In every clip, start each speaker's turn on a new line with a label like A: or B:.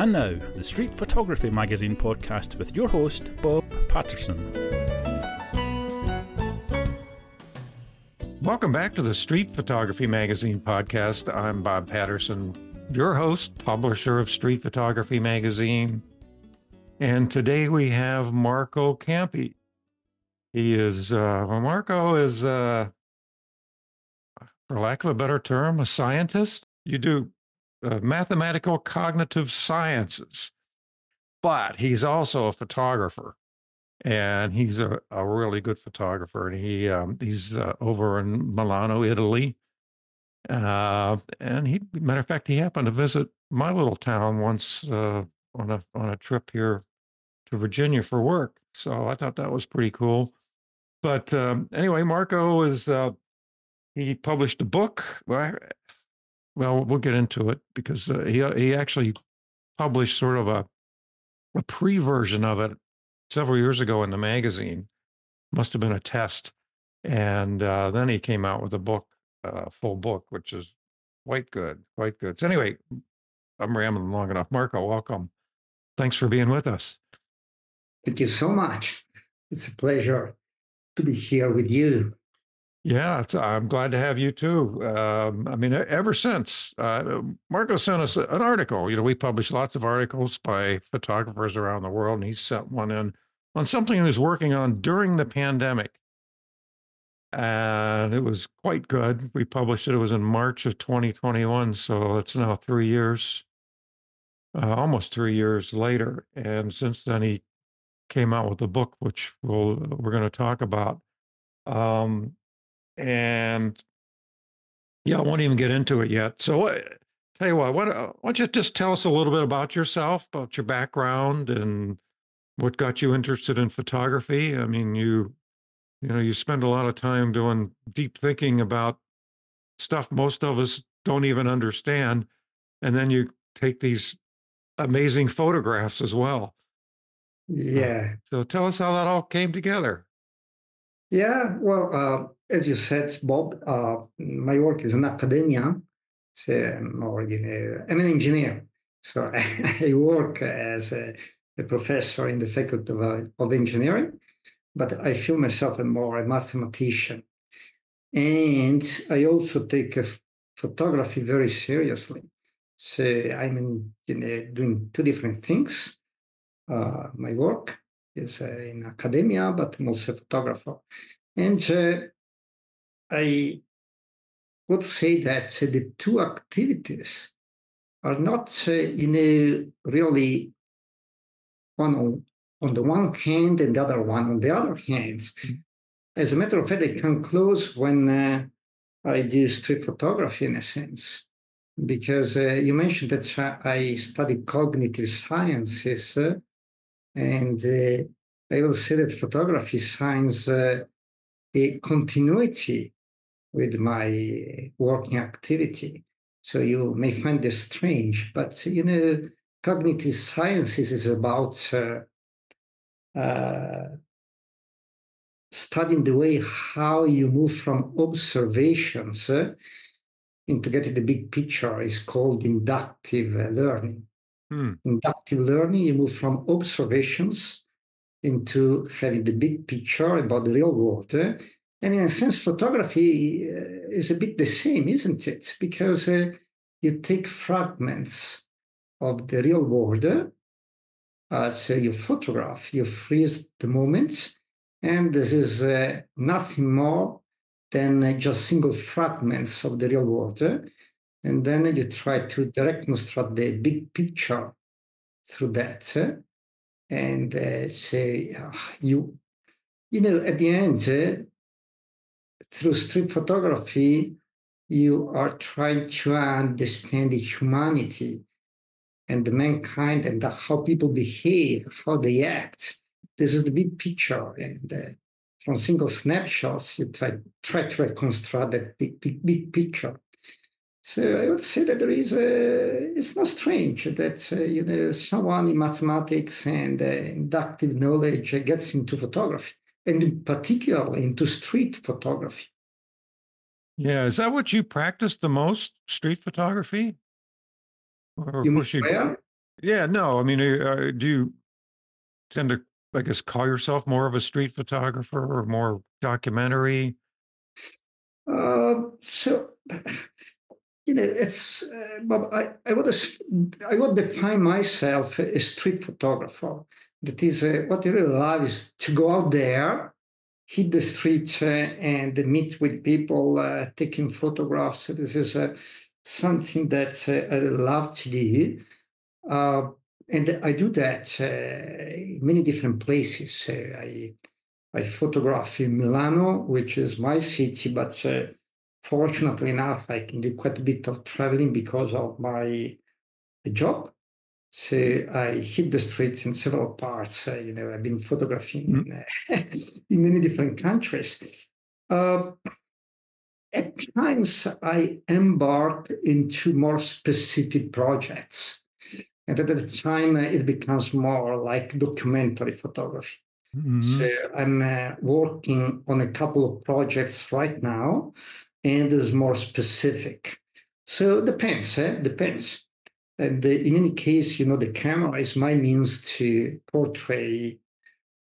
A: And now, the Street Photography Magazine podcast with your host, Bob Patterson.
B: Welcome back to the Street Photography Magazine podcast. I'm Bob Patterson, your host, publisher of Street Photography Magazine. And today we have Marco Campi. He is, uh, well, Marco is, uh, for lack of a better term, a scientist. You do uh, mathematical cognitive sciences, but he's also a photographer, and he's a, a really good photographer. And he um, he's uh, over in Milano, Italy. Uh, and he, matter of fact, he happened to visit my little town once uh, on a on a trip here to Virginia for work. So I thought that was pretty cool. But um, anyway, Marco is uh, he published a book. Well, well, we'll get into it because uh, he he actually published sort of a a pre version of it several years ago in the magazine. Must have been a test, and uh, then he came out with a book, a uh, full book, which is quite good, quite good. So anyway, I'm rambling long enough. Marco, welcome. Thanks for being with us.
C: Thank you so much. It's a pleasure to be here with you.
B: Yeah, I'm glad to have you too. Um, I mean, ever since uh, Marco sent us an article, you know, we publish lots of articles by photographers around the world, and he sent one in on something he was working on during the pandemic. And it was quite good. We published it. It was in March of 2021. So it's now three years, uh, almost three years later. And since then, he came out with a book, which we'll, we're going to talk about. Um, and yeah, I won't even get into it yet. So, uh, tell you what, why don't, why don't you just tell us a little bit about yourself, about your background, and what got you interested in photography? I mean, you, you know, you spend a lot of time doing deep thinking about stuff most of us don't even understand, and then you take these amazing photographs as well.
C: Uh, yeah.
B: Uh, so, tell us how that all came together.
C: Yeah, well, uh, as you said, Bob, uh, my work is in academia. So I'm, or, I'm an engineer. So I work as a, a, professor in the faculty of, uh, of engineering, but I feel myself a more a mathematician. And I also take photography very seriously. So I'm in, know, doing two different things. Uh, my work is uh, in academia, but I'm also a photographer. And uh, I would say that the two activities are not in a really one on, on the one hand and the other one on the other hand. Mm-hmm. As a matter of fact, they come close when uh, I do street photography in a sense, because uh, you mentioned that I study cognitive sciences, uh, and uh, I will say that photography science uh, a continuity with my working activity. So you may find this strange, but you know, cognitive sciences is about uh, uh, studying the way how you move from observations uh, into getting the big picture is called inductive uh, learning. Hmm. Inductive learning, you move from observations into having the big picture about the real world. And in a sense, photography uh, is a bit the same, isn't it? Because uh, you take fragments of the real world, uh, so you photograph, you freeze the moments, and this is uh, nothing more than uh, just single fragments of the real world. And then you try to reconstruct the big picture through that. And uh, say, you, you know, at the end, through street photography, you are trying to understand the humanity and the mankind and the, how people behave, how they act. This is the big picture. And uh, from single snapshots, you try, try to reconstruct that big, big, big picture. So I would say that there is a, it's not strange that, uh, you know, someone in mathematics and uh, inductive knowledge gets into photography and in particular into street photography.
B: Yeah, is that what you practice the most? Street photography?
C: Or you, you
B: Yeah, no, I mean, uh, do you tend to, I guess, call yourself more of a street photographer or more documentary?
C: Uh, so, you know, it's, uh, I, I, would, I would define myself a street photographer. That is, uh, what I really love is to go out there, hit the streets, uh, and meet with people, uh, taking photographs. This is something that I love to do. and I do that in many different places. I I photograph in Milano, which is my city, but uh, fortunately enough, I can do quite a bit of traveling because of my job. So I hit the streets in several parts. Uh, you know, I've been photographing mm-hmm. in, uh, in, many different countries. Uh, at times, I embark into more specific projects. And at the time, uh, it becomes more like documentary photography. Mm-hmm. So I'm uh, working on a couple of projects right now, and is more specific. So depends, eh? depends. And the, in any case, you know, the camera is my means to portray,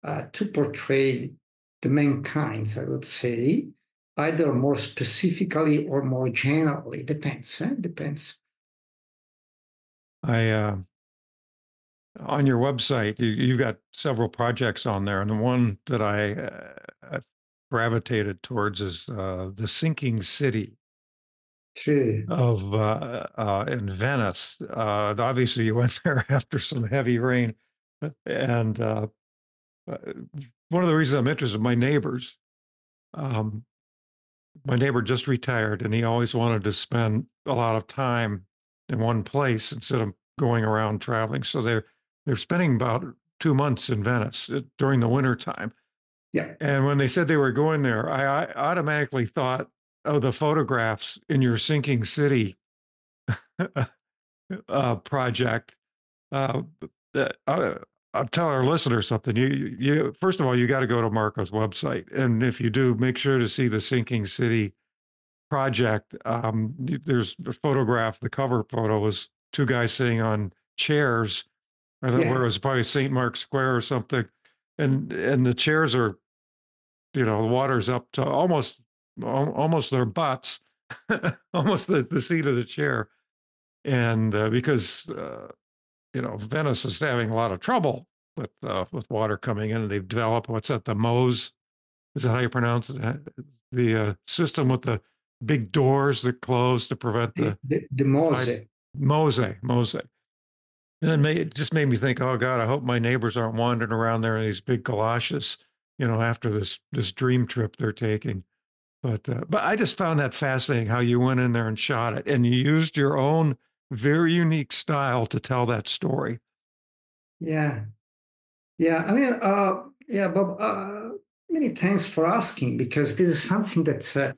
C: uh, to portray the mankind. I would say, either more specifically or more generally. Depends. Eh? Depends.
B: I uh, on your website, you, have got several projects on there, and the one that I uh, gravitated towards is uh, the sinking city.
C: True.
B: Of uh, uh in Venice. Uh, obviously, you went there after some heavy rain, and uh, one of the reasons I'm interested, my neighbors. Um, my neighbor just retired, and he always wanted to spend a lot of time in one place instead of going around traveling. So they're they're spending about two months in Venice uh, during the winter time.
C: Yeah.
B: And when they said they were going there, I, I automatically thought, oh, the photographs in your sinking city uh, project. Uh, uh, I'll tell our listeners something. You, you, first of all, you got to go to Marco's website, and if you do, make sure to see the sinking city project. Um, there's a photograph. The cover photo is two guys sitting on chairs I thought yeah. where it was probably St. Mark's Square or something, and and the chairs are, you know, the water's up to almost almost their butts, almost the, the seat of the chair, and uh, because uh, you know Venice is having a lot of trouble with uh, with water coming in, and they've developed what's that the Mose, is that how you pronounce it? The uh, system with the big doors that close to prevent the
C: the, the Mose.
B: Mose, Mose. And it, made, it just made me think, oh God, I hope my neighbors aren't wandering around there in these big galoshes, you know, after this this dream trip they're taking. But uh, but I just found that fascinating how you went in there and shot it, and you used your own very unique style to tell that story.
C: Yeah, yeah. I mean, uh, yeah, Bob. Uh, many thanks for asking because this is something that uh,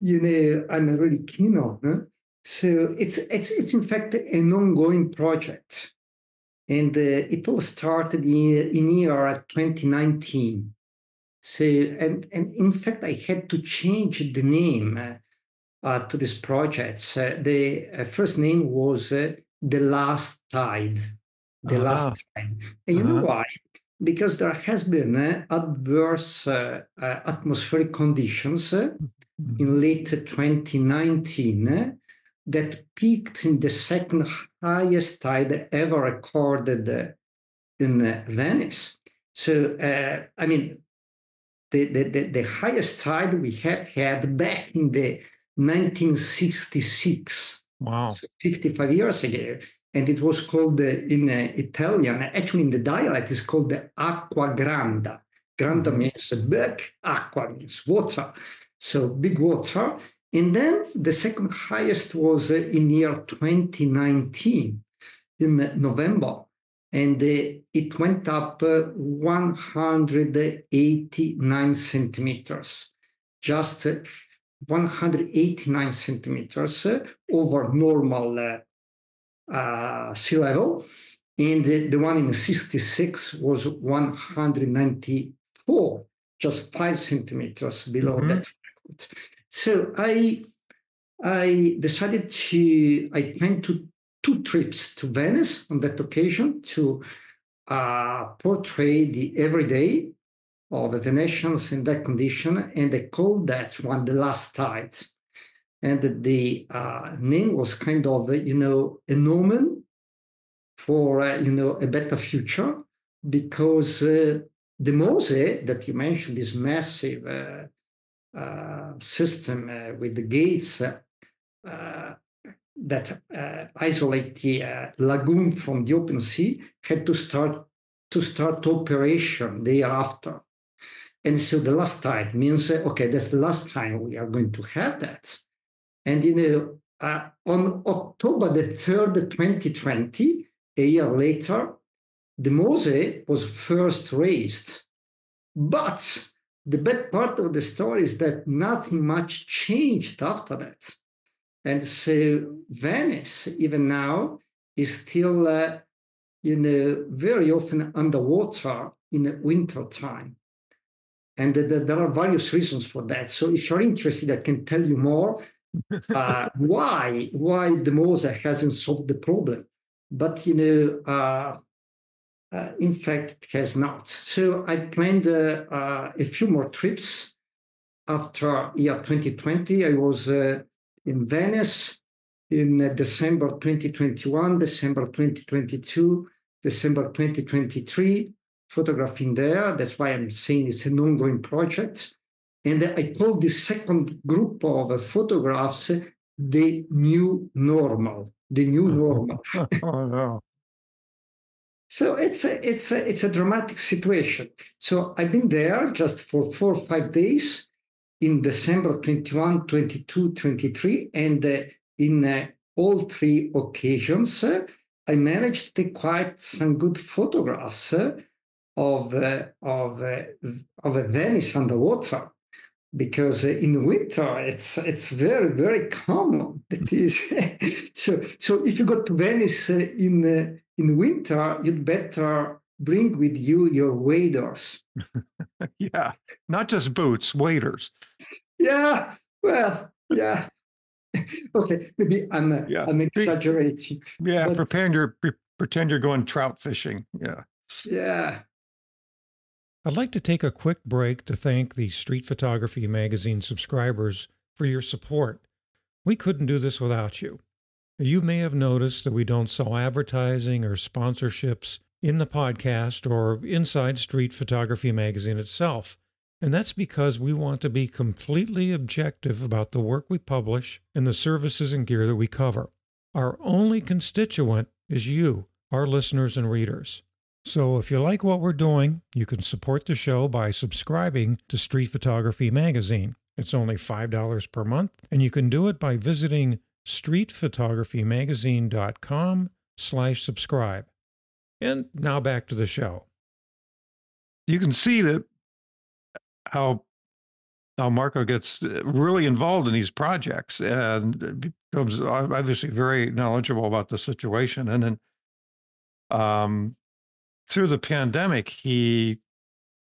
C: you know I'm really keen on. Huh? So it's, it's, it's in fact an ongoing project. And uh, it all started in, in year 2019. So, and, and in fact, I had to change the name uh, uh, to this project. Uh, the uh, first name was uh, The Last Tide. The uh-huh. Last Tide. And you uh-huh. know why? Because there has been adverse atmospheric conditions mm-hmm. in late 2019 that peaked in the second highest tide ever recorded in Venice. So, uh, I mean, the, the, the, the, highest tide we have had back in the 1966.
B: Wow. So
C: 55 years ago. And it was called uh, in uh, Italian, actually in the dialect, it's called the Acqua Granda. Granda mm-hmm. means big, aqua means water. So big water. And then the second highest was uh, in year 2019 in November, and uh, it went up uh, 189 centimeters, just 189 centimeters over normal uh, sea level. And the one in 66 was 194, just five centimeters below mm-hmm. that record. So I I decided to I plan to two trips to Venice on that occasion to uh, portray the everyday of the Venetians in that condition, and they called that one the last tide. And the uh, name was kind of, you know, a omen for, uh, you know, a better future, because uh, the Mose that you mentioned, this massive uh, uh, system with the gates that uh, isolate the uh, lagoon from the open sea had to start to start operation the year after. And so the last tide means, uh, okay, that's the last time we are going to have that. And you know, uh, on October the 3rd, 2020, a year later, the Mose was first raised. But the bad part of the story is that nothing much changed after that. And so Venice, even now, is still, uh, you know, very often underwater in the winter time. And there are various reasons for that. So if you're interested, I can tell you more uh, why why the Mose hasn't solved the problem. But you know, uh, uh, in fact, it has not. So I planned uh, a few more trips after year 2020. I was uh, in Venice in uh, December 2021, December 2022, December 2023, photographing there. That's why I'm saying it's an ongoing project. And uh, I call this second group of uh, photographs uh, the new normal, the new normal. oh, no. So it's a, it's a, it's a dramatic situation. So I've been there just for four or five days in December 21, 22, 23, and uh, in uh, all three occasions, uh, I managed to take quite some good photographs uh, of uh, of uh, of Venice underwater, because in winter it's it's very very common. That is, so so if you go to Venice in in winter, you'd better bring with you your waders.
B: yeah, not just boots, waders.
C: Yeah, well, yeah. okay, maybe I'm uh, yeah. I'm exaggerating.
B: Yeah, but... pretend you're pretend you're going trout fishing. Yeah.
C: Yeah.
A: I'd like to take a quick break to thank the Street Photography Magazine subscribers for your support. We couldn't do this without you. You may have noticed that we don't sell advertising or sponsorships in the podcast or inside Street Photography Magazine itself. And that's because we want to be completely objective about the work we publish and the services and gear that we cover. Our only constituent is you, our listeners and readers. So if you like what we're doing, you can support the show by subscribing to Street Photography Magazine. It's only $5 per month, and you can do it by visiting streetphotographymagazine.com slash subscribe. And now back to the show.
B: You can see that how how Marco gets uh, really involved in these projects and becomes obviously very knowledgeable about the situation. And then um, through the pandemic, he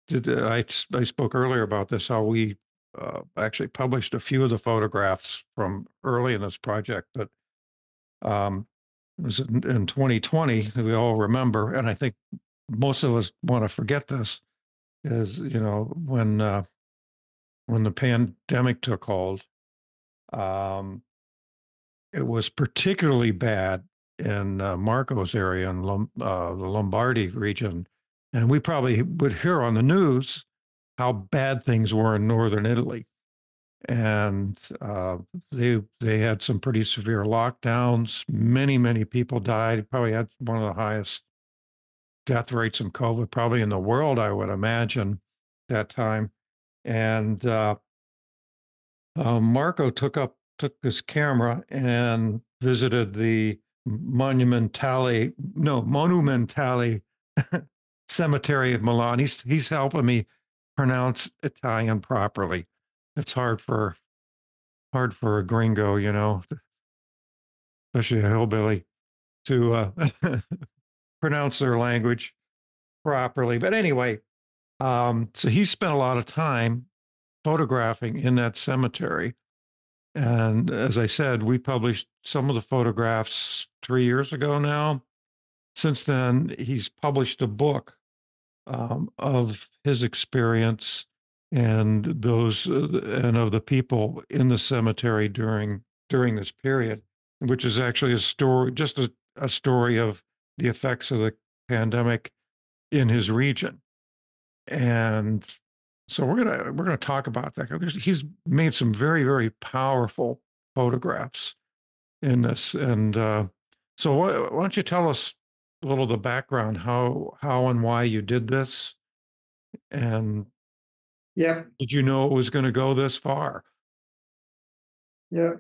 B: did. Uh, I I spoke earlier about this. How we uh, actually published a few of the photographs from early in this project, but um, was in, in 2020. We all remember, and I think most of us want to forget this. Is you know when uh, when the pandemic took hold, um, it was particularly bad in uh, Marco's area in Lom- uh, the Lombardy region, and we probably would hear on the news how bad things were in northern Italy and uh, they they had some pretty severe lockdowns. Many many people died. Probably had one of the highest death rates in COVID, probably in the world, I would imagine, that time. And uh, uh, Marco took up took his camera and visited the Monumentale no Monumentale Cemetery of Milan. He's he's helping me pronounce Italian properly it's hard for hard for a gringo, you know, especially a hillbilly, to uh, pronounce their language properly. But anyway, um, so he spent a lot of time photographing in that cemetery, And as I said, we published some of the photographs three years ago now. Since then, he's published a book um, of his experience and those uh, and of the people in the cemetery during during this period, which is actually a story, just a, a story of the effects of the pandemic in his region. And so we're gonna we're gonna talk about that. Because he's made some very very powerful photographs in this, and uh, so why, why don't you tell us a little of the background, how how and why you did this, and
C: yeah,
B: did you know it was going to go this far?
C: Yeah.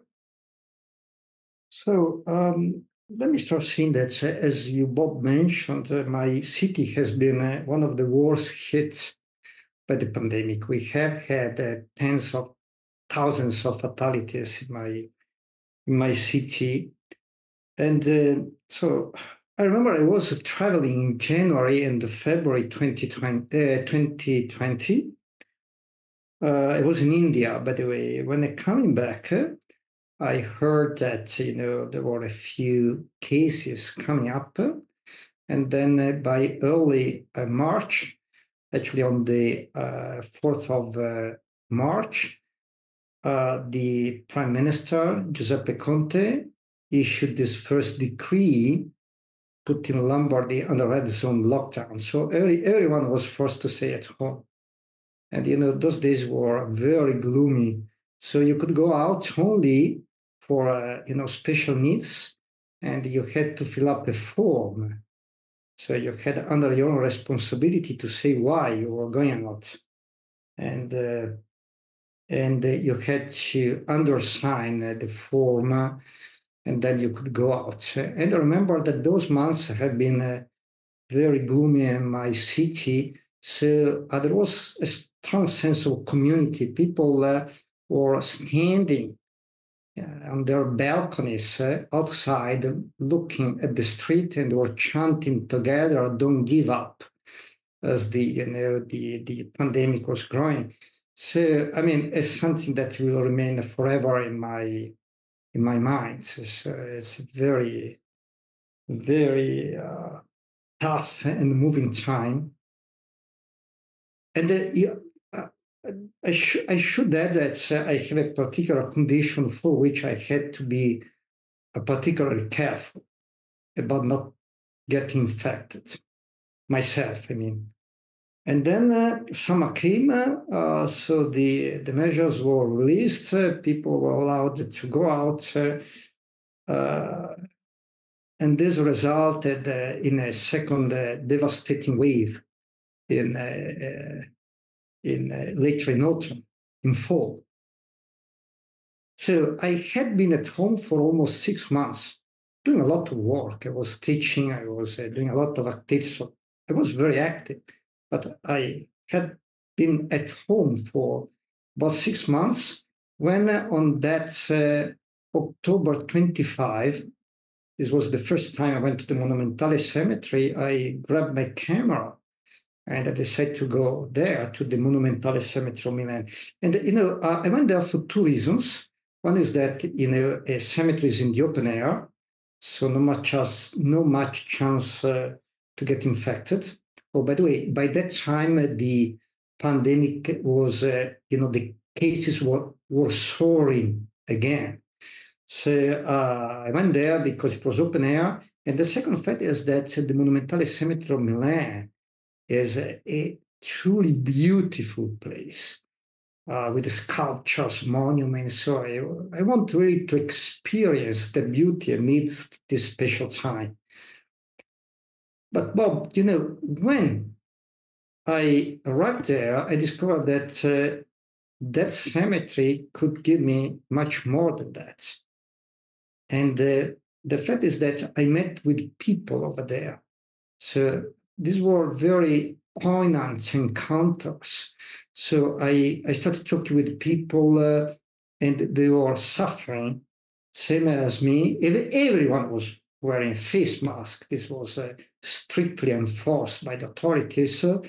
C: So um, let me start saying that, uh, as you Bob mentioned, uh, my city has been uh, one of the worst hit by the pandemic. We have had uh, tens of thousands of fatalities in my in my city, and uh, so I remember I was traveling in January and February 2020. 2020. Uh, I was in India, by the way. When I coming back, I heard that you know there were a few cases coming up, and then by early March, actually on the uh, 4th of uh, March, uh, the Prime Minister, Giuseppe Conte, issued this first decree putting Lombardy under red zone lockdown. So every, everyone was forced to stay at home. And, you know, those days were very gloomy. So you could go out only for, uh, you know, special needs and you had to fill up a form so you had under your own responsibility to say why you were going out, and uh, and uh, you had to undersign the form, and then you could go out. And I remember that those months have been uh, very gloomy in my city. So uh, there was a strong sense of community. People were standing on their balconies uh, outside looking at the street and were chanting together don't give up as the you know the the pandemic was growing so i mean it's something that will remain forever in my in my mind so it's very very uh, tough and moving time and uh, I, sh- I should add that uh, I have a particular condition for which I had to be uh, particularly careful about not getting infected myself, I mean. And then uh, summer came, uh, so the, the measures were released, uh, people were allowed to go out, uh, and this resulted in a second devastating wave in in uh, later in autumn, in fall. So I had been at home for almost six months, doing a lot of work. I was teaching, I was uh, doing a lot of activities. So I was very active, but I had been at home for about six months when uh, on that uh, October 25, this was the first time I went to the Monumentale Cemetery, I grabbed my camera and I decided to go there to the Monumentale Cemetery of Milan. And you know, uh, I went there for two reasons. One is that you know a cemetery is in the open air, so no much chance, no much chance uh, to get infected. Oh, by the way, by that time the pandemic was, uh, you know, the cases were were soaring again. So uh, I went there because it was open air. And the second fact is that the Monumentale Cemetery of Milan is a, a truly beautiful place uh, with sculptures, monuments. So I, I want really to experience the beauty amidst this special time. But Bob, you know, when I arrived there, I discovered that uh, that cemetery could give me much more than that. And uh, the fact is that I met with people over there. So these were very poignant encounters. So I, I started talking with people uh, and they were suffering, same as me. Everyone was wearing face mask. This was uh, strictly enforced by the authorities. Uh,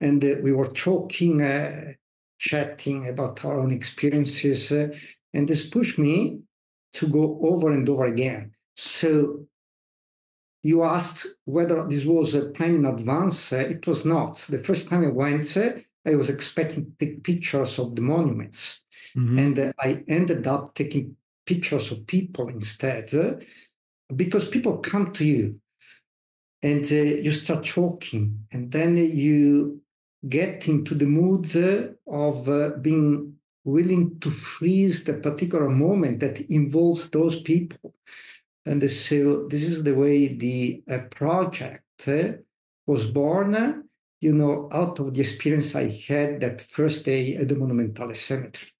C: and we were talking, uh, chatting about our own experiences. Uh, And this pushed me to go over and over again. So you asked whether this was a plan in advance. it was not. The first time I went, I was expecting to take pictures of the monuments. Mm-hmm. And uh, I ended up taking pictures of people instead uh, because people come to you and uh, you start talking and then you get into the mood of uh, being willing to freeze the particular moment that involves those people and so this is the way the uh, project uh, was born you know out of the experience i had that first day at the monumentale cemetery.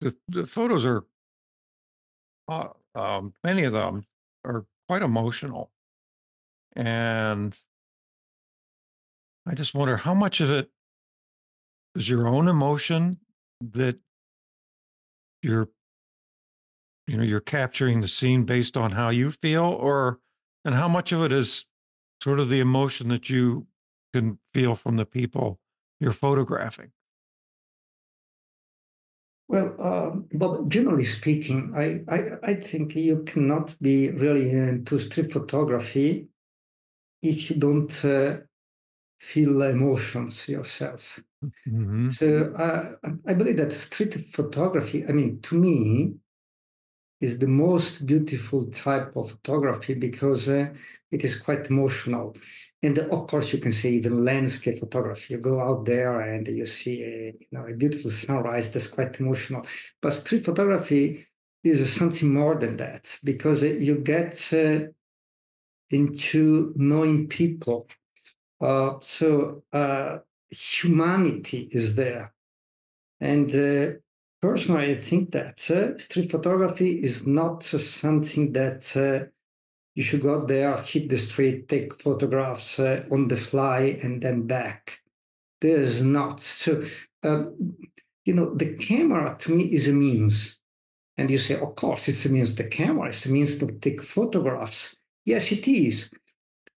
B: The, the photos are uh, um, many of them are quite emotional. And I just wonder how much of it is your own emotion that you're you know you're capturing the scene based on how you feel or and how much of it is sort of the emotion that you can feel from the people you're photographing
C: well um, but generally speaking I, I i think you cannot be really into street photography if you don't uh, feel emotions yourself. Mm-hmm. So uh, I believe that street photography, I mean, to me, is the most beautiful type of photography because uh, it is quite emotional. And of course, you can say even landscape photography. You go out there and you see a, you know, a beautiful sunrise that's quite emotional. But street photography is something more than that because you get uh, into knowing people. Uh, so uh, humanity is there. And uh, personally, I think that uh, street photography is not something that uh, you should go there, hit the street, take photographs uh, on the fly, and then back. There's not. So, you know, the camera to me is a means. And you say, of course, it's a means. The camera is a means to take photographs. Yes, it is.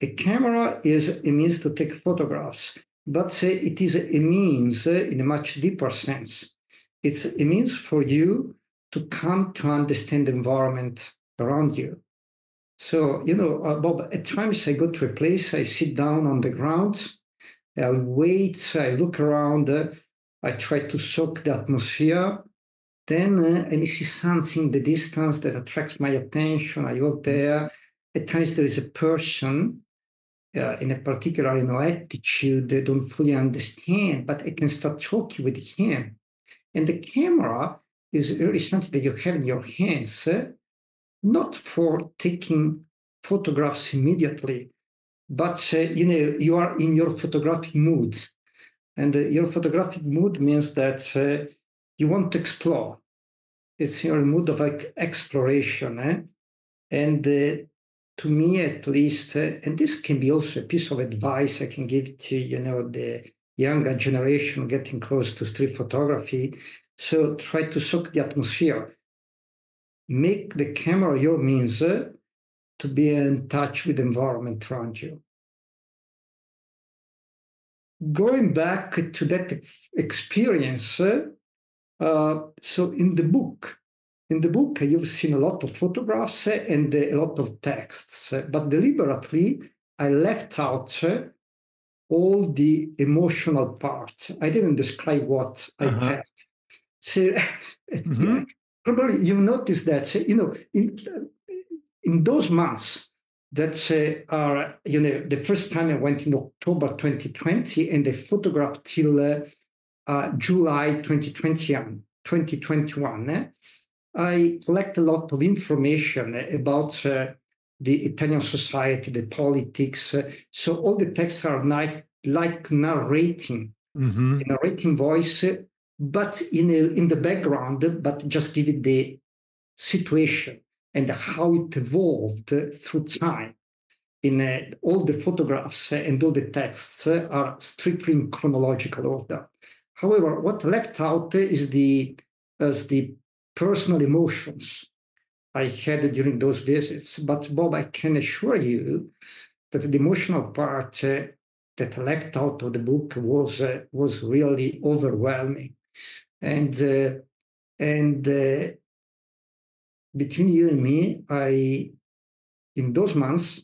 C: A camera is a means to take photographs, but it is a means in a much deeper sense. It's a means for you to come to understand the environment around you. So, you know, uh, Bob, at times I go to a place, I sit down on the ground, I wait, I look around, uh, I try to soak the atmosphere. Then uh, I see something in the distance that attracts my attention. I go there, at times there is a person uh, in a particular you know attitude they don't fully understand but i can start talking with him and the camera is really something that you have in your hands uh, not for taking photographs immediately but uh, you know you are in your photographic mood and uh, your photographic mood means that you want to explore it's your mood of like exploration eh? and uh, to me at least, uh, and this can be also a piece of advice I can give to you know the younger generation getting close to street photography. So try to soak the atmosphere. Make the camera your means uh, to be in touch with the environment around you. Going back to that experience, uh, so in the book, in the book, you've seen a lot of photographs and a lot of texts, but deliberately, I left out all the emotional part. I didn't describe what uh-huh. I felt. So mm-hmm. probably you noticed that, you know, in, in those months, that uh, are, you know, the first time I went in October 2020 and I photographed till uh, uh, July 2021, 2021 I collect a lot of information about uh, the Italian society, the politics. So all the texts are like, like narrating, mm-hmm. narrating voice, but in a, in the background, but just give it the situation and how it evolved through time. In uh, all the photographs and all the texts are strictly in chronological order. However, what left out is the as the personal emotions I had during those visits. But Bob, I can assure you that the emotional part uh, that left out of the book was uh, was really overwhelming, and uh, And uh, between you and me, I, in those months,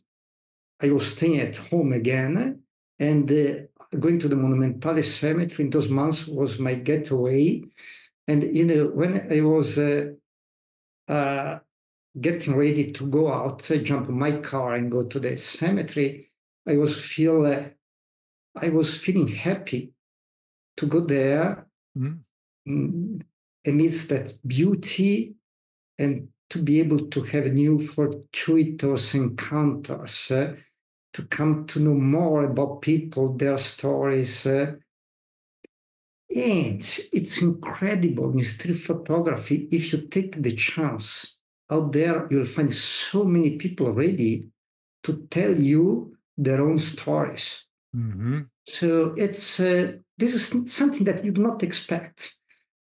C: I was staying at home again and uh, going to the Monumentale Cemetery in those months was my getaway. And, you know, when I was uh, uh, getting ready to go out, I jump in my car and go to the cemetery, I was feel, uh, I was feeling happy to go there mm. amidst that beauty and to be able to have new fortuitous encounters, uh, to come to know more about people, their stories. Uh, and it's incredible in street photography. If you take the chance out there, you'll find so many people ready to tell you their own stories. Mm-hmm. So it's uh, this is something that you do not expect.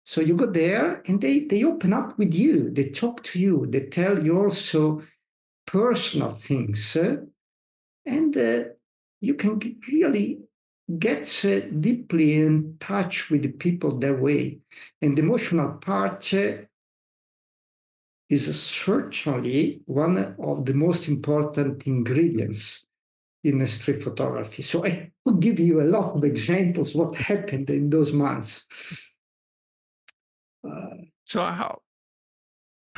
C: So you go there and they, they open up with you, they talk to you, they tell you also personal things. Uh, and uh, you can really get uh, deeply in touch with the people that way. And the emotional part uh, is certainly one of the most important ingredients in street photography. So I could give you a lot of examples what happened in those months.
B: Uh, so how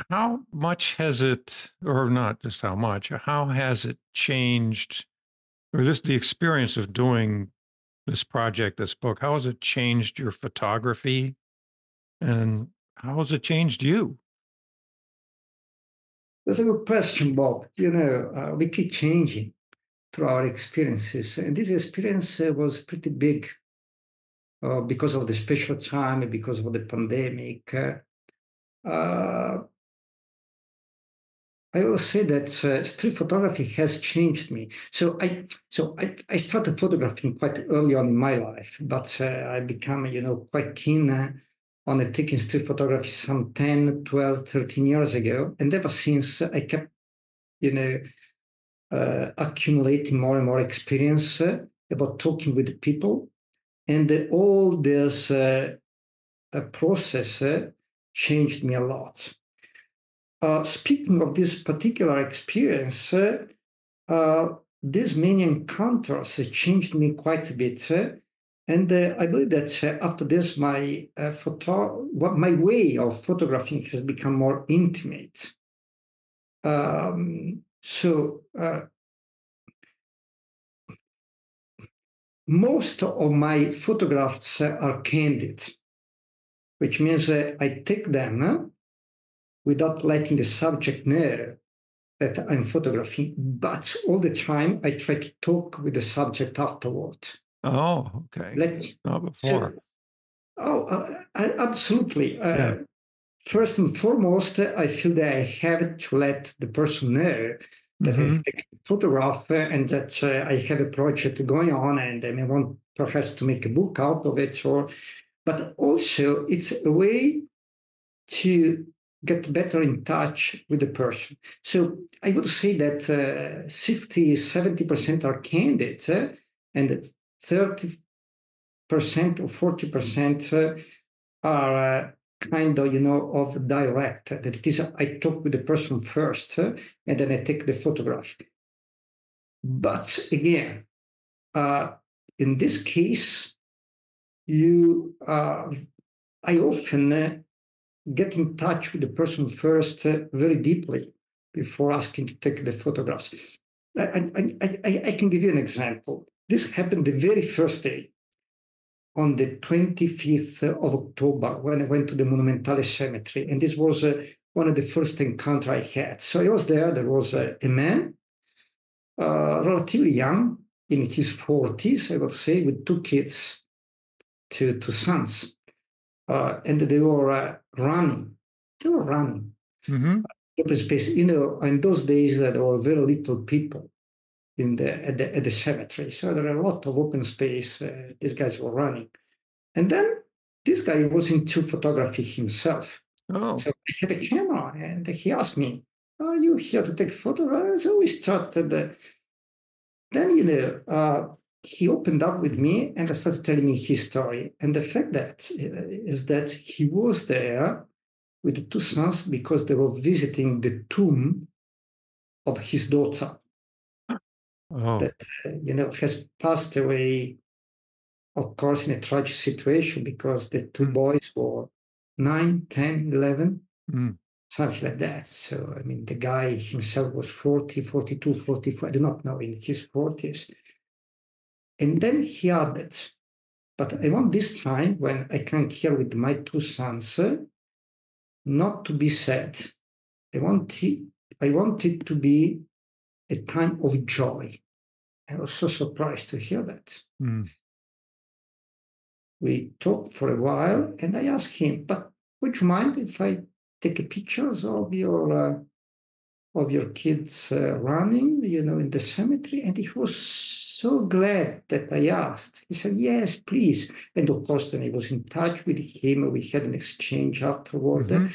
B: how much has it, or not just how much, how has it changed, or this the experience of doing this project, this book, how has it changed your photography, and how has it changed you?
C: That's a good question, Bob. You know, uh, we keep changing through our experiences. And this experience uh, was pretty big uh, because of the special time, because of the pandemic. Uh, I will say that uh, street photography has changed me. So I, so I, I started photographing quite early on in my life, but uh, I became, you know, quite keen uh, on taking street photography some 10, 12, 13 years ago. And ever since I kept, you know, uh, accumulating more and more experience uh, about talking with people. And all this uh, process changed me a lot. speaking of this particular experience, these many encounters changed me quite a bit. And uh, I believe that uh, after this, my uh, photo, my way of photographing has become more intimate. Um, so uh, most of my photographs are candid, which means uh, I take them uh, without letting the subject know that I'm photographing, but all the time I try to talk with the subject afterward.
B: Oh, okay. Let, Not before.
C: Uh, oh, uh, absolutely. Yeah. First and foremost, I feel that I have to let the person know that mm-hmm. I take a photograph and that uh, I have a project going on and I may want perhaps to make a book out of it or but also it's a way to get better in touch with the person. So I would say that uh, 60, 70% are candid uh, and 30% or 40% uh, are uh, kind of, you know, of direct. That it is, I talk with the person first, and then I take the photograph. But again, uh, in this case, you, uh, I often uh, get in touch with the person first uh, very deeply before asking to take the photographs. I, I, I, I can give you an example. This happened the very first day on the 25th of October when I went to the Monumentale Cemetery. And this was uh, one of the first encounters I had. So I was there. There was uh, a man, uh, relatively young, in his 40s, I would say, with two kids, two, two sons. Uh, and they were uh, running. They were running. Mm-hmm. Open space. You know, in those days, there were very little people in the at the, at the cemetery. So there are a lot of open space. Uh, these guys were running, and then this guy was into photography himself. Oh. So I had a camera, and he asked me, "Are you here to take photos?" So we started. Uh, then you know. Uh, he opened up with me and I started telling me his story. And the fact that uh, is that he was there with the two sons because they were visiting the tomb of his daughter oh. that uh, you know has passed away of course in a tragic situation because the two mm. boys were 9 10 11 mm. something like that so i mean the guy himself was 40 42 44 i do not know in his 40s and then he added but i want this time when i come here with my two sons not to be sad i want it, i want it to be a time of joy I was so surprised to hear that. Mm. We talked for a while, and I asked him, "But would you mind if I take pictures of your uh, of your kids uh, running, you know, in the cemetery?" And he was so glad that I asked. He said, "Yes, please." And of course, then I was in touch with him. We had an exchange afterward, mm-hmm.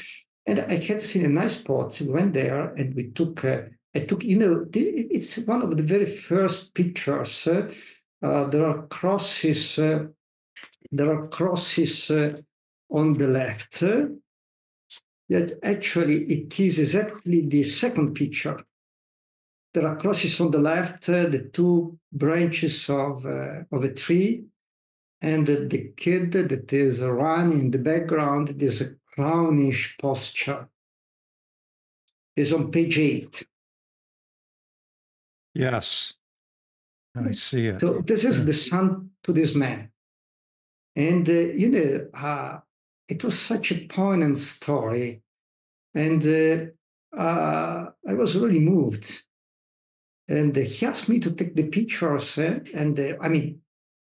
C: and I had seen a nice spot. We went there, and we took. Uh, I took, you know, it's one of the very first pictures. Uh, uh, there are crosses. Uh, there are crosses uh, on the left. yet actually, it is exactly the second picture. There are crosses on the left, the two branches of of a tree, and the kid that is running in the background. There's a clownish posture. Is on page eight.
B: Yes. I see it.
C: So this is the son to this man. And, uh, you know, uh, it was such a poignant story. And uh, uh I was really moved. And he asked me to take the pictures. Uh, and uh, I mean,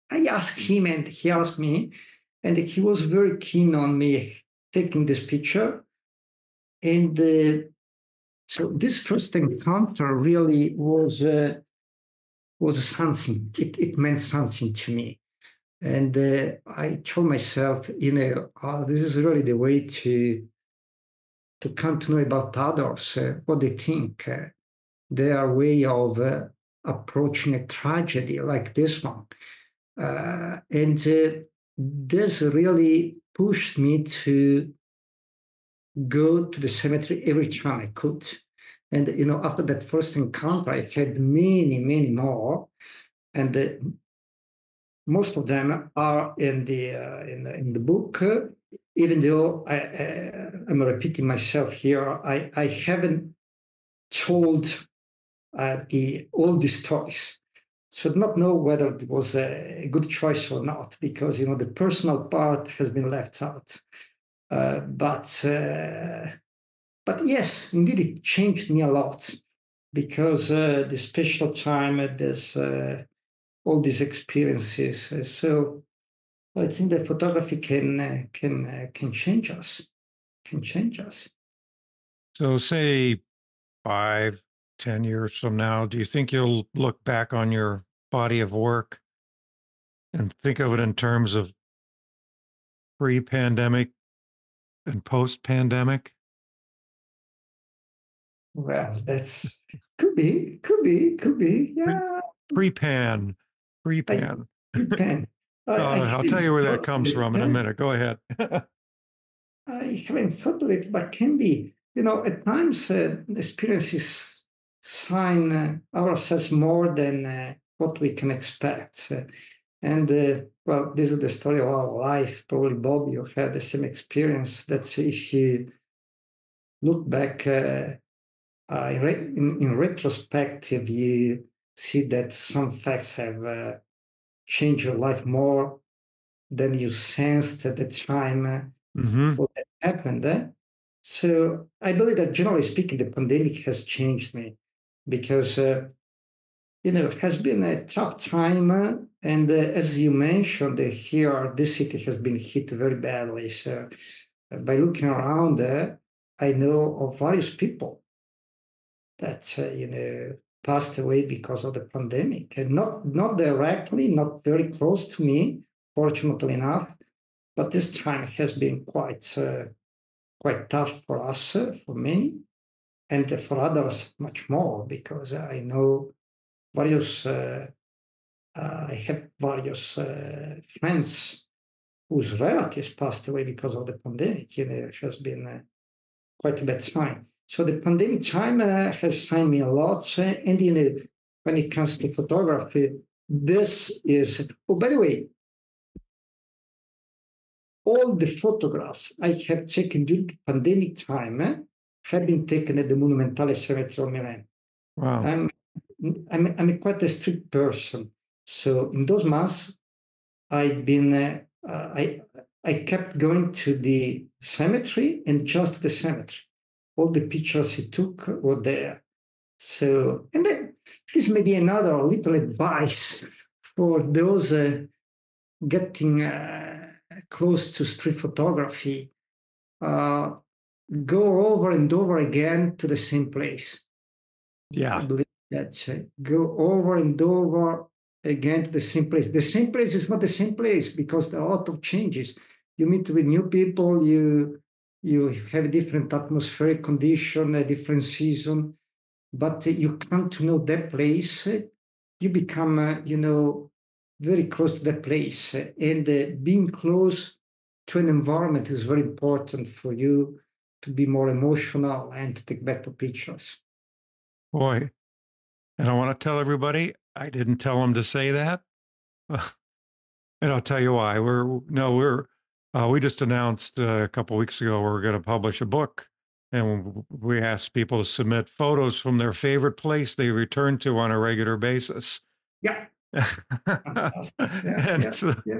C: I asked him and he asked me. And he was very keen on me taking this picture. And so this first encounter really was uh, was something. It, it meant something to me, and uh, I told myself, you know, oh, this is really the way to to come to know about others, uh, what they think, uh, their way of uh, approaching a tragedy like this one, uh, and this really pushed me to go to the cemetery every time I could. And you know, after that first encounter, I had many, many more, and uh, most of them are in the uh, in, the, in the book. Uh, even though I, am repeating myself here, I, I haven't told uh, the all the stories. So not know whether it was a good choice or not, because you know the personal part has been left out. Uh, but uh, but yes, indeed, it changed me a lot because uh, the special time, this all these experiences. so I think that photography can can can change us, can change us.
B: So, say five, ten years from now, do you think you'll look back on your body of work and think of it in terms of pre-pandemic and post pandemic?
C: Well, that's could be, could be, could be. Yeah.
B: Pre pan, pre pan.
C: Pre pan.
B: Uh, I'll tell you where that comes from in a minute. Go ahead.
C: I haven't thought of it, but can be. You know, at times uh, experiences sign uh, ourselves more than uh, what we can expect. And uh, well, this is the story of our life. Probably, Bob, you have had the same experience. That if you look back uh, uh, in, in, retrospective, you see that some facts have uh, changed your life more than you sensed at the time uh, mm-hmm. what happened. Eh? So I believe that generally speaking, the pandemic has changed me because uh, you know, it has been a tough time. And uh, as you mentioned, uh, here, this city has been hit very badly. So uh, by looking around, uh, I know of various people that, uh, you know, passed away because of the pandemic. And not, not directly, not very close to me, fortunately enough. But this time has been quite, uh, quite tough for us, for many, and for others much more, because I know various, uh, uh, I have various uh, friends whose relatives passed away because of the pandemic. You know, it has been quite a bad time. So the pandemic time uh, has taught me a lot. Uh, and you know, when it comes to photography, this is. Oh, by the way, all the photographs I have taken during the pandemic time eh, have been taken at the Monumentale Cemetery of Milan. Wow. I'm, I'm, I'm quite a strict person. So in those months, I've been, uh, uh, I, I kept going to the cemetery and just the cemetery. All the pictures he took were there. So, and then this may be another little advice for those uh, getting uh, close to street photography. Uh, go over and over again to the same place.
A: Yeah.
C: I believe that. Go over and over again to the same place. The same place is not the same place because there are a lot of changes. You meet with new people, you you have a different atmospheric condition, a different season, but you come to know that place. You become, uh, you know, very close to that place, and uh, being close to an environment is very important for you to be more emotional and to take better pictures.
B: Boy, and I want to tell everybody I didn't tell them to say that. and I'll tell you why. We're no, we're uh, we just announced uh, a couple weeks ago we're going to publish a book, and we asked people to submit photos from their favorite place they return to on a regular basis.
C: Yeah.
B: yeah, and yeah, so, yeah.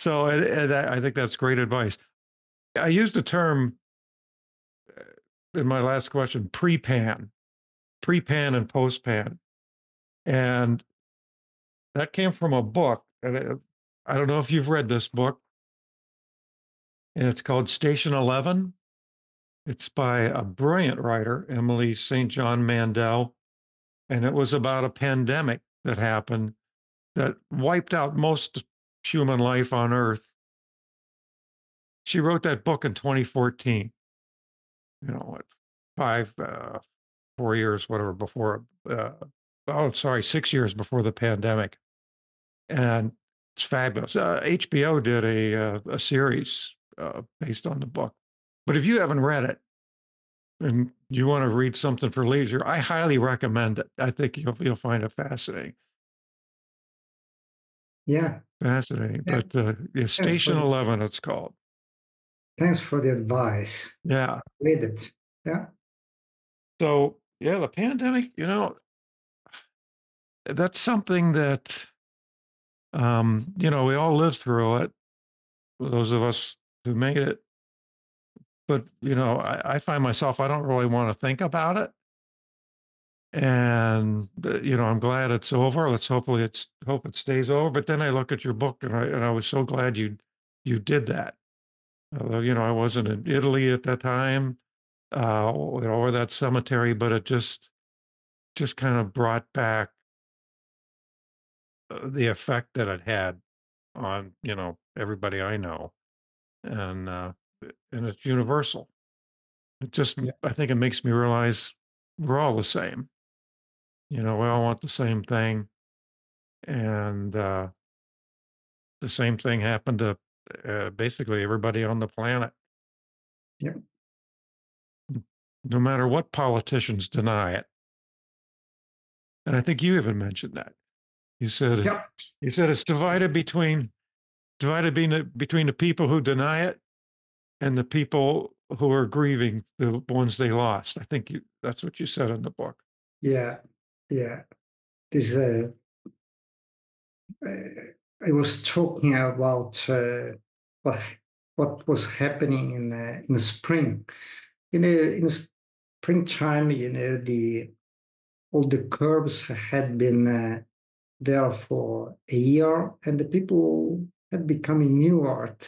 B: so and, and I think that's great advice. I used the term uh, in my last question pre-pan, pre-pan and post-pan, and that came from a book. And I don't know if you've read this book, and it's called Station Eleven. It's by a brilliant writer, Emily St. John Mandel, and it was about a pandemic that happened that wiped out most human life on Earth. She wrote that book in 2014. You know, five, uh, four years, whatever, before, uh, oh, sorry, six years before the pandemic. And it's fabulous. Uh, HBO did a, uh, a series uh, based on the book. But if you haven't read it and you want to read something for leisure, I highly recommend it. I think you'll, you'll find it fascinating.
C: Yeah.
B: Fascinating. Yeah. But uh, Station for, 11, it's called.
C: Thanks for the advice.
B: Yeah.
C: Read it. Yeah.
B: So, yeah, the pandemic, you know, that's something that, um, you know, we all lived through it. Those of us who made it. But, you know, I, I find myself, I don't really want to think about it and uh, you know i'm glad it's over let's hopefully it's hope it stays over but then i look at your book and i and i was so glad you you did that although you know i wasn't in italy at that time uh or that cemetery but it just just kind of brought back uh, the effect that it had on you know everybody i know and uh and it's universal it just yeah. i think it makes me realize we're all the same you know, we all want the same thing. And uh, the same thing happened to uh, basically everybody on the planet.
C: Yep.
B: No matter what politicians deny it. And I think you even mentioned that. You said
C: yep.
B: you said it's divided between divided between between the people who deny it and the people who are grieving the ones they lost. I think you that's what you said in the book.
C: Yeah, yeah, this uh, uh, I was talking about uh, what what was happening in uh, in the spring. In the in the springtime, you know, the all the curves had been uh, there for a year, and the people had become inured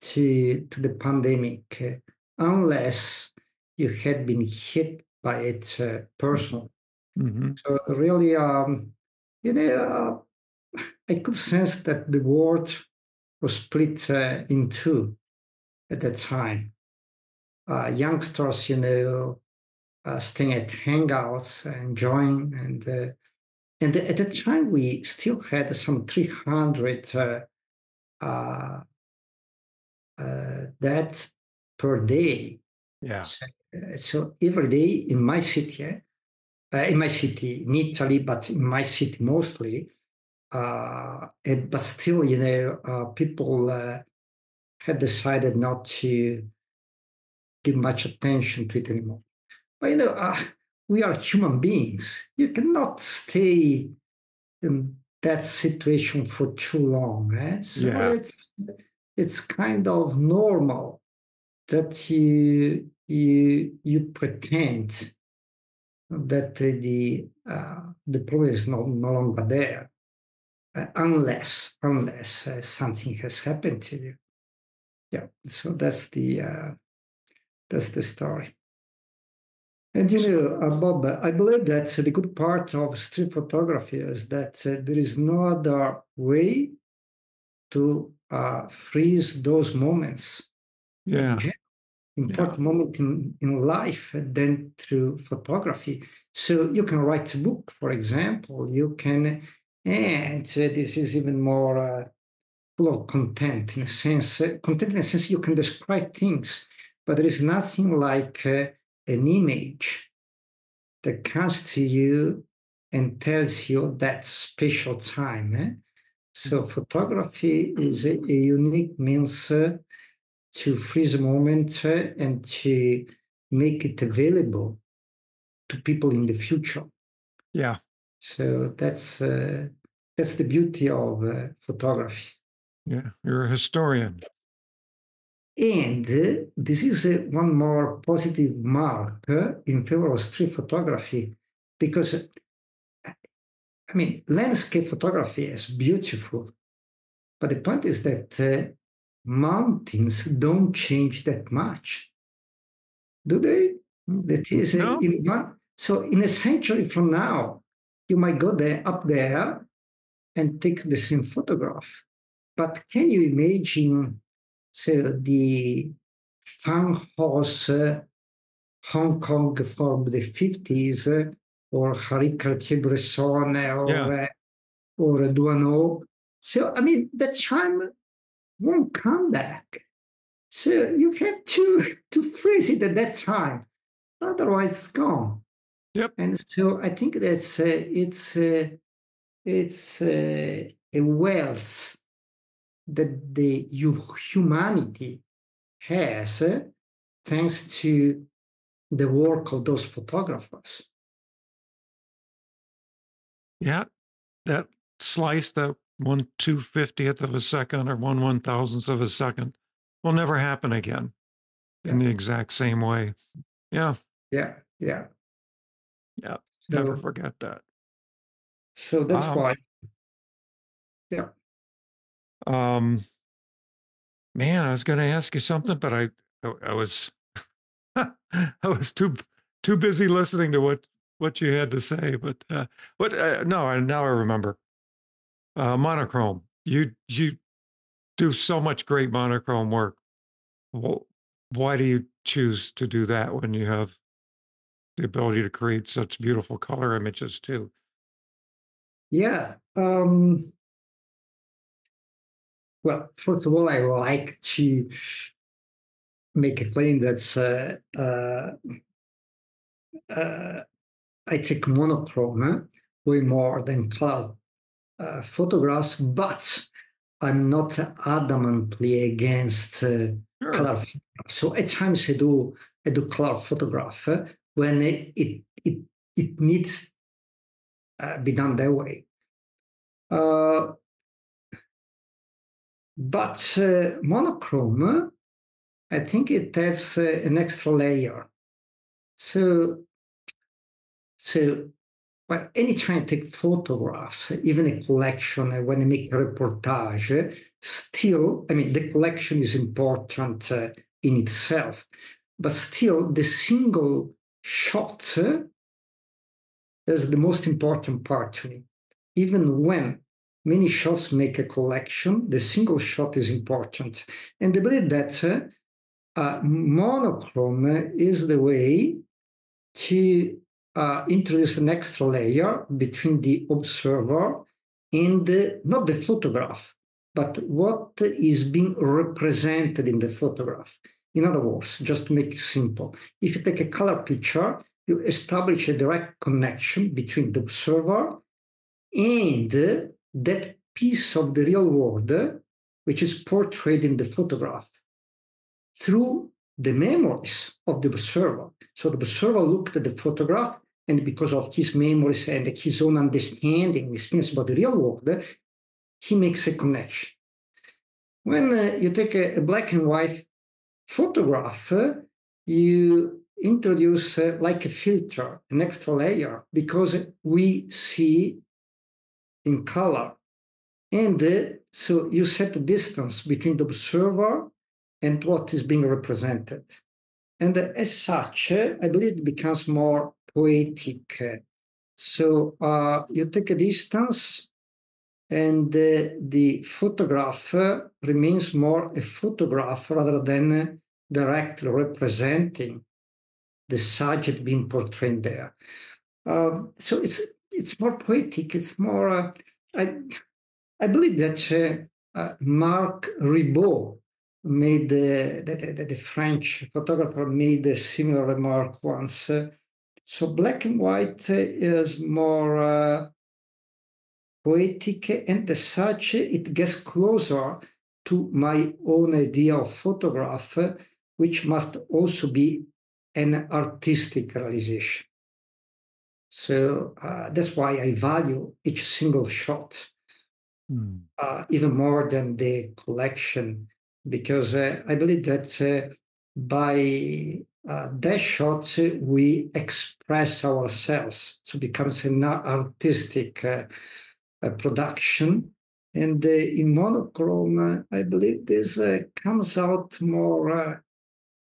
C: to to the pandemic, unless you had been hit by it uh, personally. Mm-hmm. So really, um, you know, uh, I could sense that the world was split uh, in two at that time. Uh, youngsters, you know, uh, staying at hangouts, enjoying, and uh, and at the time we still had some 300 uh, uh, that per day
B: Yeah.
C: So, uh, so every day in my city, uh, in my city, in Italy, but in my city mostly, uh, but still, you know, uh, people uh, have decided not to give much attention to it anymore. But you know, uh, we are human beings. You cannot stay in that situation for too long. Eh? So yeah. it's it's kind of normal that you you you pretend that the uh, the problem is no, no longer there, uh, unless unless uh, something has happened to you. Yeah, so that's the uh, that's the story. And you know, uh, Bob, I believe that the good part of street photography is that uh, there is no other way to uh, freeze those moments.
B: Yeah.
C: Important yeah. moment in, in life than through photography. So you can write a book, for example. You can, and uh, this is even more uh, full of content in a sense. Uh, content in a sense you can describe things, but there is nothing like an image that comes to you and tells you that special time. Eh? So mm-hmm. photography is a, a unique means uh, to freeze a moment uh, and to make it available to people in the future.
B: Yeah.
C: So that's uh, that's the beauty of uh, photography.
B: Yeah, you're a historian.
C: And this is uh, one more positive mark uh, in favor of street photography because, uh, I mean, landscape photography is beautiful, but the point is that uh, mountains don't change that much, do they? That is, no. in one, so in a century from now, you might go there up there and take the same photograph. But can you imagine so the farmhouse uh, Hong Kong from the 50s uh, or Henri Cartier-Bresson or, yeah. uh, or Doisneau. So, I mean, the charm won't come back. So you have to, to freeze it at that time. Otherwise, it's gone.
B: Yep.
C: And so I think that's uh, it's uh, it's uh, a wealth that the humanity has thanks to the work of those photographers.
B: Yeah, that slice, that one two fiftieth of a second or one one thousandth of a second, will never happen again yeah. in the exact same way. Yeah.
C: Yeah. Yeah.
B: Yeah. So, never forget that.
C: So that's wow. why.
B: Um, man, I was going to ask you something, but I, I was, I was too too busy listening to what what you had to say. But uh, what? Uh, no, I now I remember. Uh, monochrome. You you do so much great monochrome work. Well, why do you choose to do that when you have the ability to create such beautiful color images too?
C: Yeah. Um, well, first of all, I would like to make a claim that uh, uh, uh, I take monochrome way more than color uh, photographs, but I'm not adamantly against uh, sure. color photographs. So at times I do I do color photograph when it it it, it needs uh, be done that way. Uh, but uh, monochrome, I think it has uh, an extra layer. So, so but anytime I take photographs, even a collection, uh, when I make a reportage, still, I mean, the collection is important uh, in itself, but still the single shot uh, is the most important part to me. Even when many shots make a collection. The single shot is important. And I believe that uh, monochrome is the way to uh, introduce an extra layer between the observer and the, not the photograph, but what is being represented in the photograph. In other words, just to make it simple, if you take a color picture, you establish a direct connection between the observer and that piece of the real world which is portrayed in the photograph through the memories of the observer. So the observer looked at the photograph, and because of his memories and his own understanding, experience about the real world, he makes a connection. When uh, you take a, a, black and white photograph, uh, you introduce uh, like a filter, an extra layer, because we see in color. And uh, so you set the distance between the observer and what is being represented. And as such, I believe it becomes more poetic. So uh, you take a distance, and uh, the photograph remains more a photograph rather than directly representing the subject being portrayed there. Um, so it's it's more poetic. It's more. Uh, I I believe that uh, uh, Marc Riboud made the, French photographer made a similar remark once. so black and white is more uh, poetic, and as such, it gets closer to my own idea of photograph, which must also be an artistic realization. So uh, that's why I value each single shot, mm. uh, even more than the collection because uh, I believe that uh, by uh, that shot we express ourselves. So it becomes an artistic uh, uh, production. And uh, in monochrome, I believe this comes out more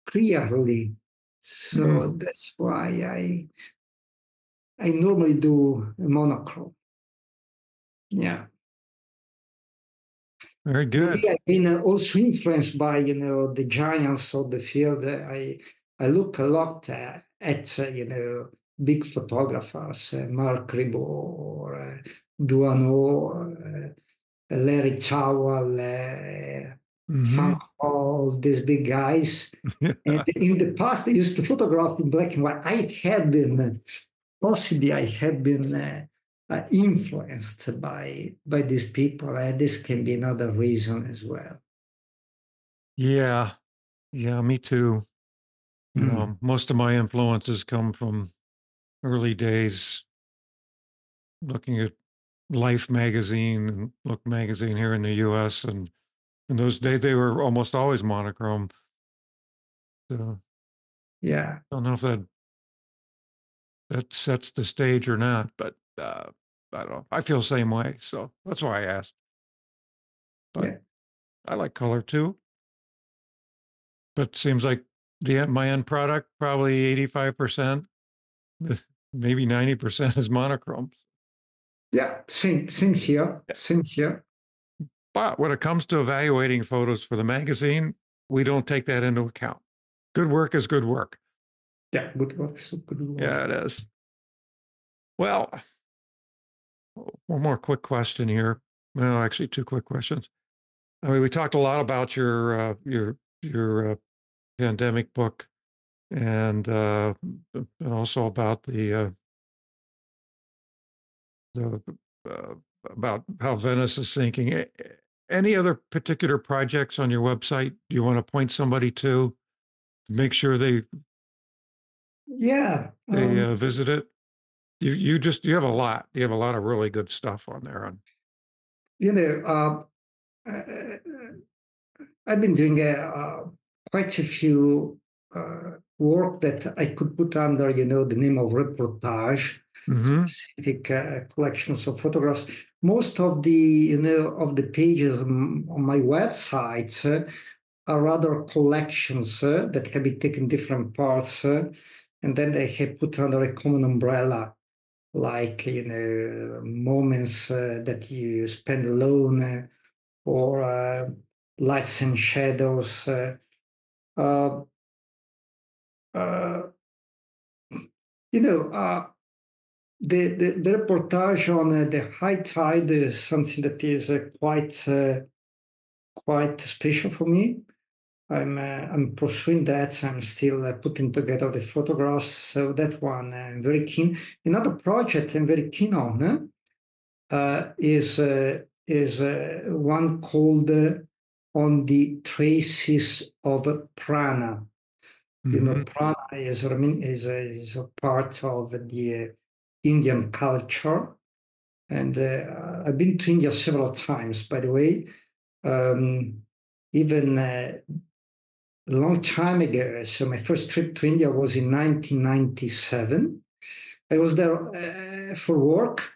C: clearly. So mm. that's why I I normally do monochrome. Yeah.
B: Very good.
C: Maybe I've been uh, also influenced by you know the giants of the field. I I look a lot uh, at uh, you know big photographers, uh, Marc Riboud or uh, Larry Towell, uh, mm-hmm. all these big guys. and in the past, I used to photograph in black and white. I have been possibly I have been uh, influenced by by these people. and this can be another reason as well.
B: Yeah, yeah, me too. You mm. know, most of my influences come from early days looking at Life magazine and Look magazine here in the U.S. and in those days they were almost always monochrome. So,
C: yeah,
B: I don't know if that that sets the stage or not, but uh, I don't know. I feel the same way, so that's why I asked. But yeah. I like color too. But seems like the my end product probably eighty five percent, maybe ninety percent is monochromes.
C: Yeah, same same here. Same here.
B: But when it comes to evaluating photos for the magazine, we don't take that into account. Good work is good work.
C: Yeah, good work is good work.
B: Yeah, it is. Well, one more quick question here. Well, actually, two quick questions. I mean, we talked a lot about your uh, your your uh, pandemic book, and uh, and also about the uh, the uh, about how Venice is sinking. Any other particular projects on your website you want to point somebody to? Make sure they
C: yeah
B: they um, uh, visit it. You you just you have a lot. You have a lot of really good stuff on there. On
C: you know, uh, uh, I've been doing a, uh, quite a few uh, work that I could put under, you know, the name of reportage, mm-hmm. specific uh, collections of photographs. Most of the, you know, of the pages on my website uh, are rather collections that can be taken different parts, and then they have put under a common umbrella like you know moments uh, that you spend alone uh, or uh, lights and shadows uh, uh, uh, you know the, the, the reportage on the high tide is something that is quite quite special for me I'm uh, I'm pursuing that. I'm still uh, putting together the photographs. So that one I'm very keen. Another project I'm very keen on uh, is uh, is uh, one called uh, "On the Traces of Prana." Mm-hmm. You know, mm-hmm. prana is is a, is a part of the Indian culture, and I've been to India several times. By the way. Um, even a long time ago. So my first trip to India was in 1997. I was there uh, for work,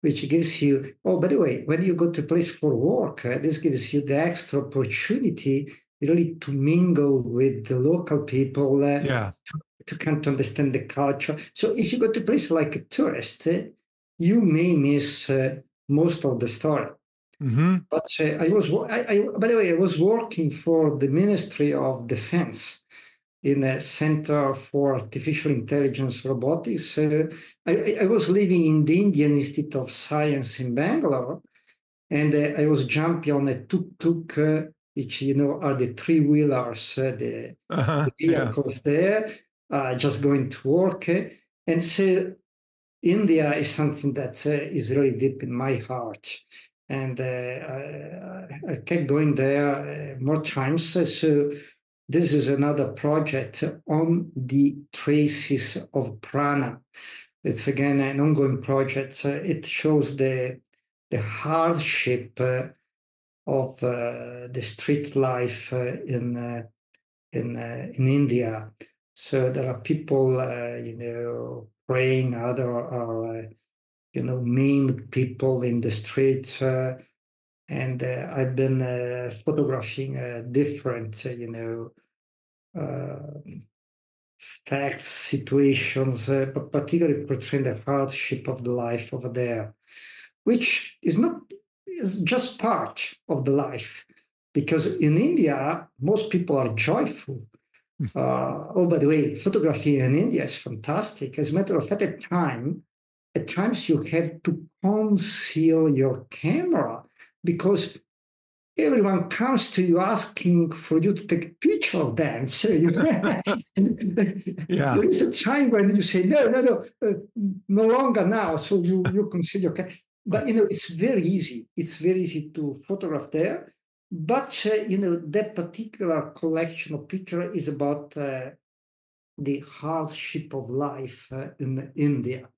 C: which gives you, oh, by the way, when you go to a place for work, uh, this gives you the extra opportunity really to mingle with the local people. Uh, yeah. To, to kind of understand the culture. So if you go to a place like a tourist, uh, you may miss uh, most of the story. Mm-hmm. But uh, I was, I, I, by the way, I was working for the Ministry of Defense in a Center for Artificial Intelligence Robotics. Uh, I, I, was living in the Indian Institute of Science in Bangalore, and uh, I was jumping on a tuk-tuk, uh, which you know are the three wheelers, uh, the, uh-huh, the, vehicles yeah. there, uh, just going to work. and so India is something that is really deep in my heart and uh, I, I, kept going there uh, more times. So this is another project on the traces of prana. It's again an ongoing project. it shows the the hardship uh, of uh, the street life uh, in uh, in in India. So there are people, you know, praying. Other are you know, maimed people in the streets. Uh, and uh, I've been uh, photographing uh, different, uh, you know, uh, facts, situations, but particularly portraying the hardship of the life over there, which is not is just part of the life. Because in India, most people are joyful. Hmm. oh, by the way, photography in India is fantastic. As a matter of fact, at time, at times you have to conceal your camera because everyone comes to you asking for you to take a picture of them. So you, yeah. there is a time when you say, no, no, no, uh, no longer now. So you, you conceal your camera. But, you know, it's very easy. It's very easy to photograph there. But, uh, you know, that particular collection of picture is about uh, the hardship of life uh, in India.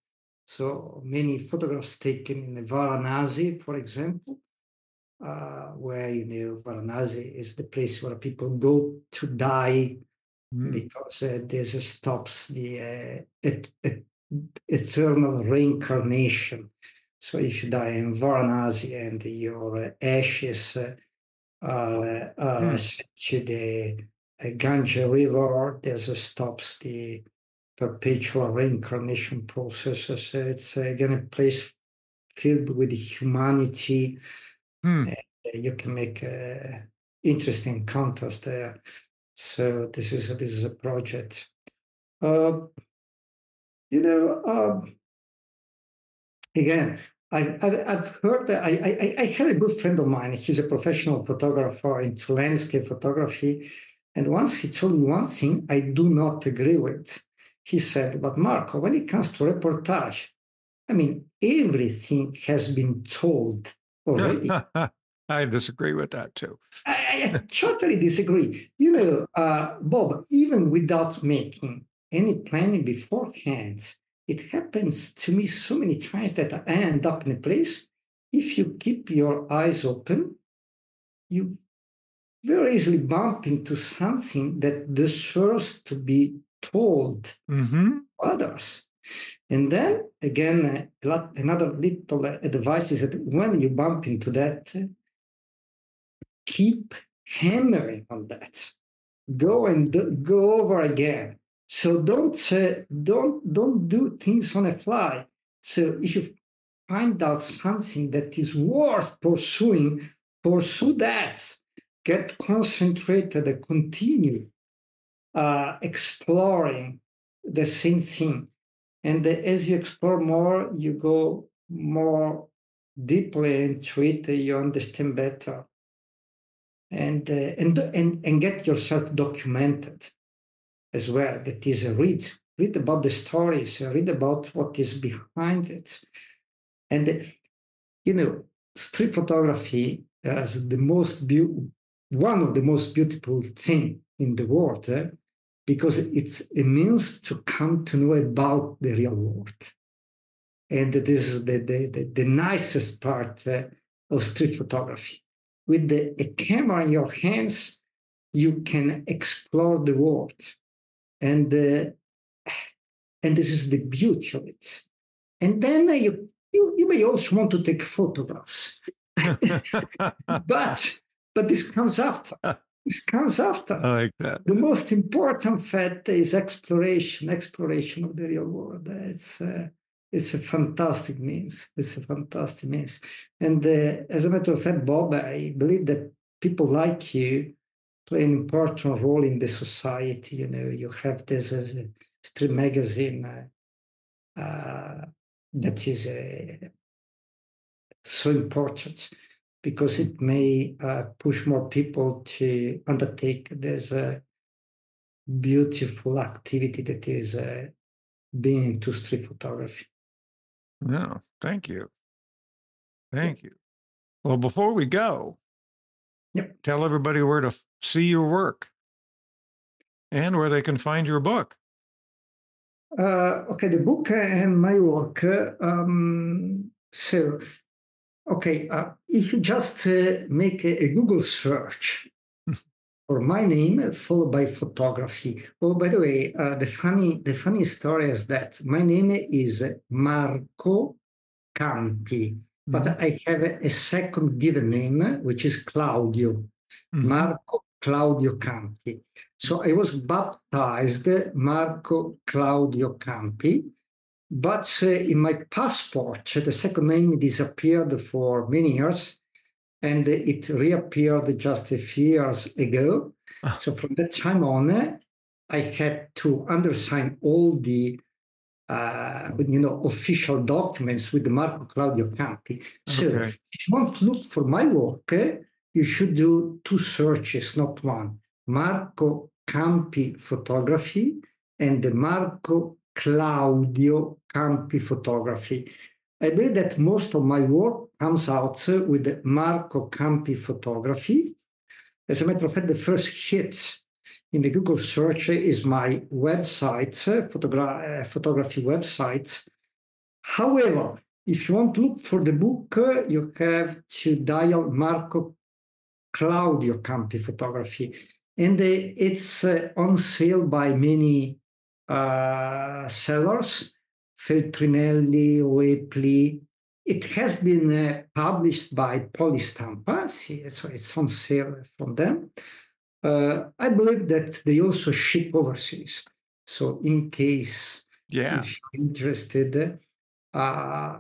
C: So many photographs taken in the Varanasi, for example, uh, where you know Varanasi is the place where people go to die mm. because uh, this stops the uh, et- et- eternal reincarnation. So if you die in Varanasi and your ashes uh, are mm. sent to the uh, Ganga River, this stops the perpetual reincarnation processes. It's again a place filled with humanity. Hmm. you can make uh, interesting encounters there. So this is this is a project. Uh, you know, um, again, I've, I've, heard that I, I, I had a good friend of mine. He's a professional photographer into landscape photography. And once he told me one thing I do not agree with he said, but Marco, when it comes to reportage, I mean, everything has been told already.
B: I disagree with that too.
C: I, I totally disagree. You know, uh, Bob, even without making any planning beforehand, it happens to me so many times that I end up in a place. If you keep your eyes open, you very easily bump into something that deserves to be told mm-hmm. others. And then again, another little advice is that when you bump into that, keep hammering on that. Go and do, go over again. So don't uh, don't don't do things on a fly. So if you find out something that is worth pursuing, pursue that. Get concentrated and continue uh, exploring the same thing. And as you explore more, you go more deeply into it, you understand better. and uh, and and and get yourself documented as well. That is, uh, read read about the stories, uh, read about what is behind it, and uh, you know, street photography as the most be- one of the most beautiful thing in the world eh? Because it's a means to come to know about the real world. And this is the, the, the, the nicest part uh, of street photography. With the, a camera in your hands you can explore the world. And uh, and this is the beauty of it. And then uh, you, you you may also want to take photographs. But but this comes after. This comes after.
B: I like that.
C: The most important fact is exploration, exploration of the real world. It's uh, it's a fantastic means. It's a fantastic means. And uh, as a matter of fact, Bob, I believe that people like you play an important role in the society. You know, you have this uh, street magazine uh, uh, that is uh, so important because it may uh, push more people to undertake this uh, beautiful activity that is uh, being into street photography.
B: No, thank you. Thank you. Well, before we go,
C: yep.
B: tell everybody where to see your work and where they can find your book.
C: Uh, okay, the book and my work. Um, so Okay, uh, if you just uh, make a, a, Google search for my name followed by photography. Oh, by the way, uh, the funny the funny story is that my name is Marco Campi, mm-hmm. but I have a, a, second given name which is Claudio. Mm-hmm. Marco Claudio Campi. So I was baptized Marco Claudio Campi but uh, in my passport, the second name disappeared for many years and it reappeared just a few years ago. Ah. So from that time on, I had to undersign all the uh, you know official documents with Marco Claudio Campi. So okay. if you want to look for my work, you should do two searches, not one. Marco Campi photography and the Marco Claudio Campi photography. I believe that most of my work comes out with Marco Campi photography. As a matter of fact, the first hit in the Google search is my website, photogra- uh, photography website. However, if you want to look for the book, you have to dial Marco Claudio Campi photography. And uh, it's uh, on sale by many uh, sellers, Feltrinelli, Hoepli. It has been uh, published by Polistampa, so it's on sale from them. Uh, I believe that they also ship overseas. So in case
B: yeah.
C: if you're interested, uh,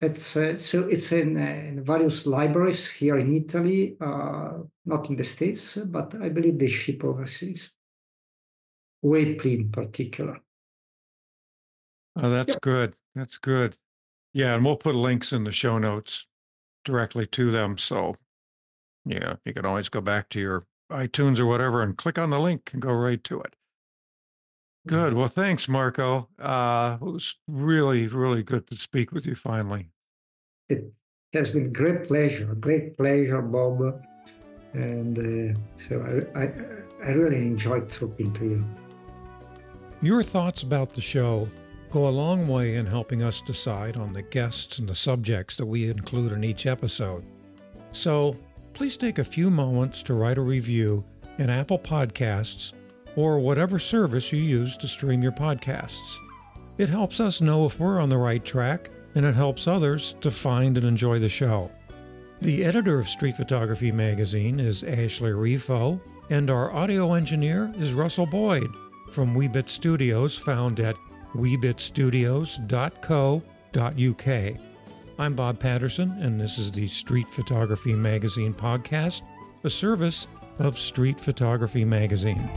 C: it's uh, so it's in, uh, in, various libraries here in Italy, uh, not in the States, but I believe they ship overseas. Hoepli in particular.
B: Oh, that's yep. good. That's good. Yeah, and we'll put links in the show notes directly to them. So, yeah, you can always go back to your iTunes or whatever and click on the link and go right to it. Good. Mm-hmm. Well, thanks, Marco. Uh, it was really, really good to speak with you finally.
C: It has been great pleasure, great pleasure, Bob. And uh, so I, I, I really enjoyed talking to you.
A: Your thoughts about the show go a long way in helping us decide on the guests and the subjects that we include in each episode. So please take a few moments to write a review in Apple Podcasts or whatever service you use to stream your podcasts. It helps us know if we're on the right track and it helps others to find and enjoy the show. The editor of Street Photography Magazine is Ashley Refo, and our audio engineer is Russell Boyd from Weebit Studios, found at weebitstudios.co.uk. I'm Bob Patterson, and this is the Street Photography Magazine podcast, a service of Street Photography Magazine.